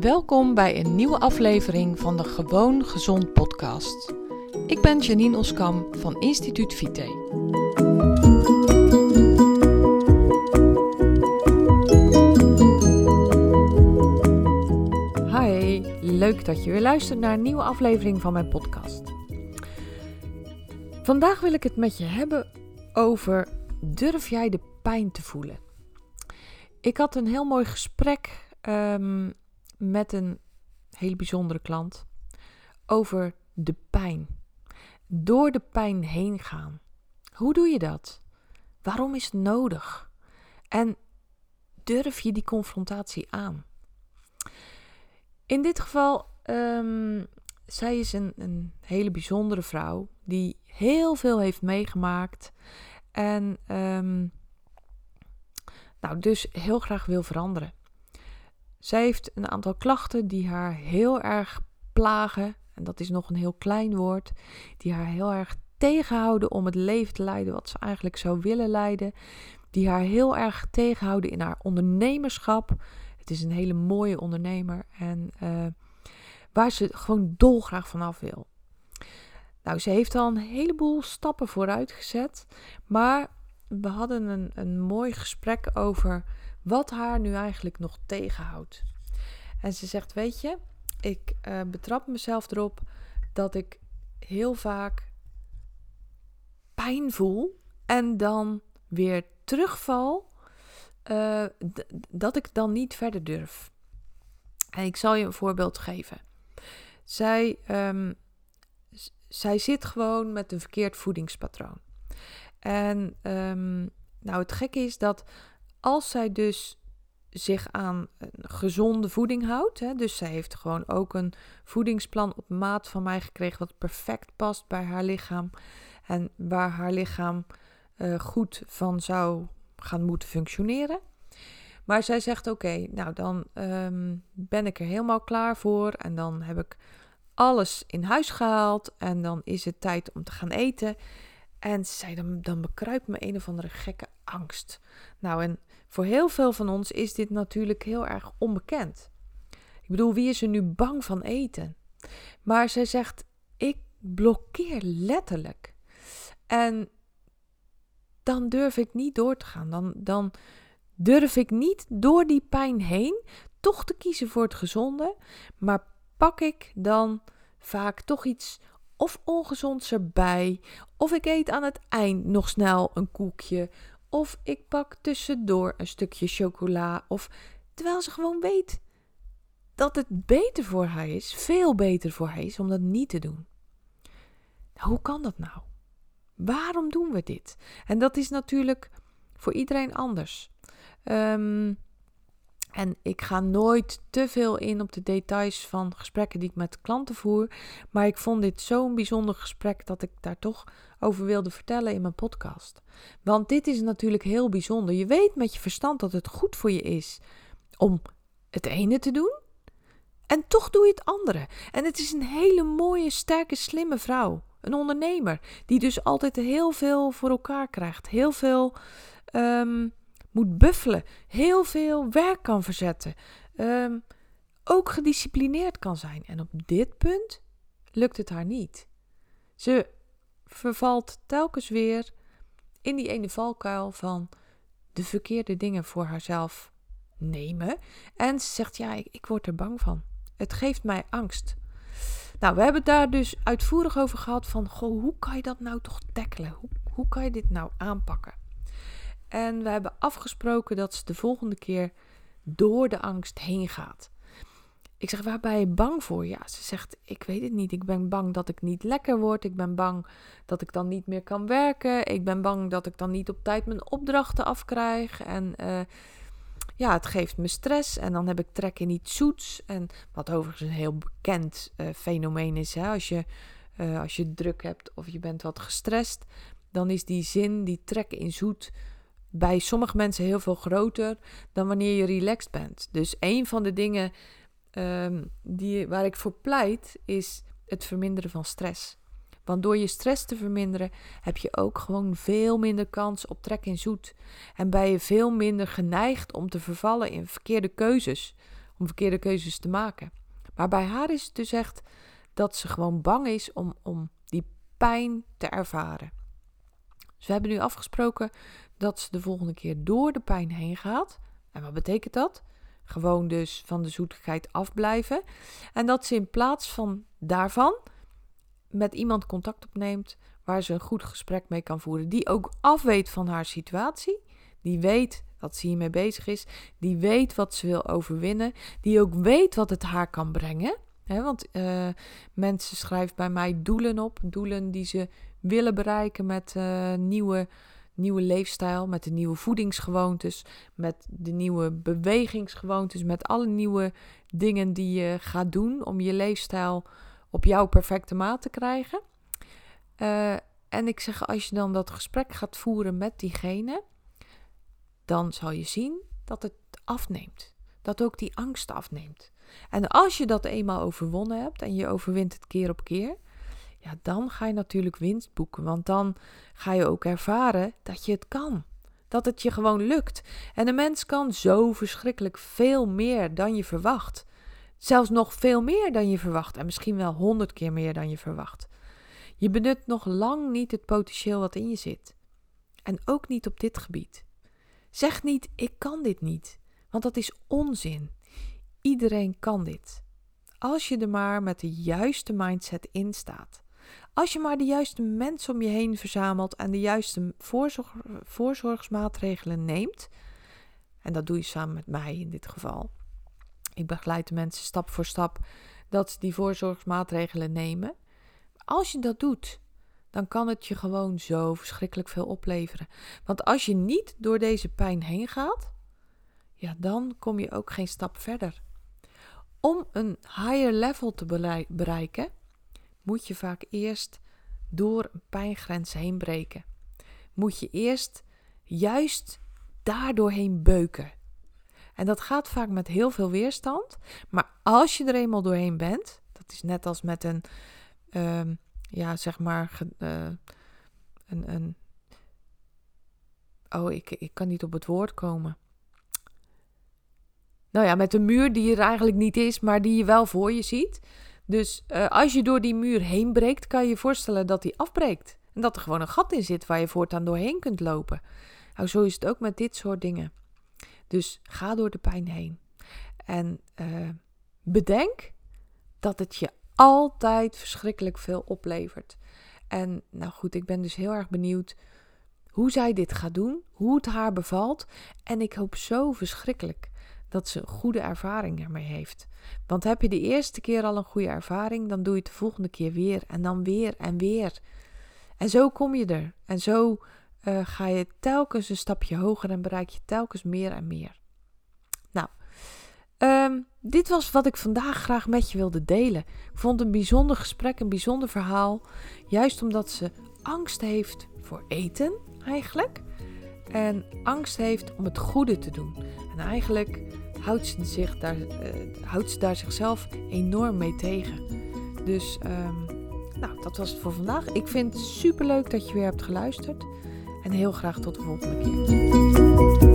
Welkom bij een nieuwe aflevering van de Gewoon Gezond podcast. Ik ben Janine Oskam van Instituut Vite. Hi, leuk dat je weer luistert naar een nieuwe aflevering van mijn podcast. Vandaag wil ik het met je hebben over durf jij de pijn te voelen? Ik had een heel mooi gesprek um, met een hele bijzondere klant over de pijn. Door de pijn heen gaan. Hoe doe je dat? Waarom is het nodig? En durf je die confrontatie aan? In dit geval, um, zij is een, een hele bijzondere vrouw die heel veel heeft meegemaakt en um, nou, dus heel graag wil veranderen. Zij heeft een aantal klachten die haar heel erg plagen. En dat is nog een heel klein woord. Die haar heel erg tegenhouden om het leven te leiden wat ze eigenlijk zou willen leiden. Die haar heel erg tegenhouden in haar ondernemerschap. Het is een hele mooie ondernemer. En uh, waar ze gewoon dolgraag vanaf wil. Nou, ze heeft al een heleboel stappen vooruit gezet. Maar we hadden een, een mooi gesprek over wat haar nu eigenlijk nog tegenhoudt. En ze zegt: Weet je, ik uh, betrap mezelf erop dat ik heel vaak pijn voel en dan weer terugval, uh, dat ik dan niet verder durf. En ik zal je een voorbeeld geven. Zij, um, zij zit gewoon met een verkeerd voedingspatroon. En um, nou, het gekke is dat als zij dus zich aan een gezonde voeding houdt, hè, dus zij heeft gewoon ook een voedingsplan op maat van mij gekregen wat perfect past bij haar lichaam en waar haar lichaam uh, goed van zou gaan moeten functioneren. Maar zij zegt: Oké, nou dan um, ben ik er helemaal klaar voor. En dan heb ik alles in huis gehaald. En dan is het tijd om te gaan eten. En zei: Dan, dan bekruipt me een of andere gekke angst. Nou, en voor heel veel van ons is dit natuurlijk heel erg onbekend. Ik bedoel, wie is er nu bang van eten? Maar zij zegt: Ik blokkeer letterlijk. En dan durf ik niet door te gaan. Dan, dan durf ik niet door die pijn heen toch te kiezen voor het gezonde. Maar pak ik dan vaak toch iets of ongezonds erbij. Of ik eet aan het eind nog snel een koekje. Of ik pak tussendoor een stukje chocola. Of terwijl ze gewoon weet dat het beter voor haar is, veel beter voor haar is om dat niet te doen. Nou, hoe kan dat nou? Waarom doen we dit? En dat is natuurlijk voor iedereen anders. Um, en ik ga nooit te veel in op de details van gesprekken die ik met klanten voer. Maar ik vond dit zo'n bijzonder gesprek dat ik daar toch over wilde vertellen in mijn podcast. Want dit is natuurlijk heel bijzonder. Je weet met je verstand dat het goed voor je is om het ene te doen. En toch doe je het andere. En het is een hele mooie, sterke, slimme vrouw. Een ondernemer. Die dus altijd heel veel voor elkaar krijgt. Heel veel. Um, moet buffelen, heel veel werk kan verzetten, um, ook gedisciplineerd kan zijn. En op dit punt lukt het haar niet. Ze vervalt telkens weer in die ene valkuil van de verkeerde dingen voor haarzelf nemen. En ze zegt: Ja, ik, ik word er bang van. Het geeft mij angst. Nou, we hebben het daar dus uitvoerig over gehad van, goh, hoe kan je dat nou toch tackelen? Hoe, hoe kan je dit nou aanpakken? En we hebben afgesproken dat ze de volgende keer door de angst heen gaat. Ik zeg, waar ben je bang voor? Ja, ze zegt, ik weet het niet. Ik ben bang dat ik niet lekker word. Ik ben bang dat ik dan niet meer kan werken. Ik ben bang dat ik dan niet op tijd mijn opdrachten afkrijg. En uh, ja, het geeft me stress. En dan heb ik trek in iets zoets. En wat overigens een heel bekend uh, fenomeen is. Hè? Als, je, uh, als je druk hebt of je bent wat gestrest, dan is die zin, die trek in zoet bij sommige mensen heel veel groter dan wanneer je relaxed bent. Dus een van de dingen um, die, waar ik voor pleit is het verminderen van stress. Want door je stress te verminderen heb je ook gewoon veel minder kans op trek in zoet. En ben je veel minder geneigd om te vervallen in verkeerde keuzes. om verkeerde keuzes te maken. Maar bij haar is het dus echt dat ze gewoon bang is om, om die pijn te ervaren. Dus we hebben nu afgesproken dat ze de volgende keer door de pijn heen gaat. En wat betekent dat? Gewoon dus van de zoetigheid afblijven. En dat ze in plaats van daarvan met iemand contact opneemt waar ze een goed gesprek mee kan voeren. Die ook afweet van haar situatie. Die weet dat ze hiermee bezig is. Die weet wat ze wil overwinnen. Die ook weet wat het haar kan brengen. want uh, mensen schrijven bij mij doelen op. Doelen die ze willen bereiken met uh, nieuwe, nieuwe leefstijl. Met de nieuwe voedingsgewoontes. Met de nieuwe bewegingsgewoontes. Met alle nieuwe dingen die je gaat doen om je leefstijl op jouw perfecte maat te krijgen. Uh, en ik zeg, als je dan dat gesprek gaat voeren met diegene, dan zal je zien dat het afneemt. Dat ook die angst afneemt. En als je dat eenmaal overwonnen hebt en je overwint het keer op keer, ja, dan ga je natuurlijk winst boeken. Want dan ga je ook ervaren dat je het kan. Dat het je gewoon lukt. En een mens kan zo verschrikkelijk veel meer dan je verwacht. Zelfs nog veel meer dan je verwacht. En misschien wel honderd keer meer dan je verwacht. Je benut nog lang niet het potentieel wat in je zit. En ook niet op dit gebied. Zeg niet: ik kan dit niet, want dat is onzin. Iedereen kan dit. Als je er maar met de juiste mindset in staat. Als je maar de juiste mensen om je heen verzamelt en de juiste voorzorg, voorzorgsmaatregelen neemt. En dat doe je samen met mij in dit geval. Ik begeleid de mensen stap voor stap dat ze die voorzorgsmaatregelen nemen. Als je dat doet, dan kan het je gewoon zo verschrikkelijk veel opleveren. Want als je niet door deze pijn heen gaat, ja, dan kom je ook geen stap verder. Om een higher level te bereiken, moet je vaak eerst door een pijngrens heen breken. Moet je eerst juist daardoorheen beuken. En dat gaat vaak met heel veel weerstand. Maar als je er eenmaal doorheen bent, dat is net als met een Ehm, ja, zeg maar, uh, een, een. Oh, ik, ik kan niet op het woord komen. Nou ja, met een muur die er eigenlijk niet is, maar die je wel voor je ziet. Dus uh, als je door die muur heen breekt, kan je je voorstellen dat die afbreekt. En dat er gewoon een gat in zit waar je voortaan doorheen kunt lopen. Nou, zo is het ook met dit soort dingen. Dus ga door de pijn heen. En uh, bedenk dat het je altijd verschrikkelijk veel oplevert. En nou goed, ik ben dus heel erg benieuwd hoe zij dit gaat doen, hoe het haar bevalt. En ik hoop zo verschrikkelijk dat ze goede ervaring ermee heeft. Want heb je de eerste keer al een goede ervaring, dan doe je het de volgende keer weer en dan weer en weer. En zo kom je er. En zo uh, ga je telkens een stapje hoger en bereik je telkens meer en meer. Nou, um, dit was wat ik vandaag graag met je wilde delen. Ik vond een bijzonder gesprek, een bijzonder verhaal. Juist omdat ze angst heeft voor eten, eigenlijk. En angst heeft om het goede te doen. En eigenlijk houdt ze, zich daar, uh, houdt ze daar zichzelf enorm mee tegen. Dus, um, nou, dat was het voor vandaag. Ik vind het super leuk dat je weer hebt geluisterd. En heel graag tot de volgende keer.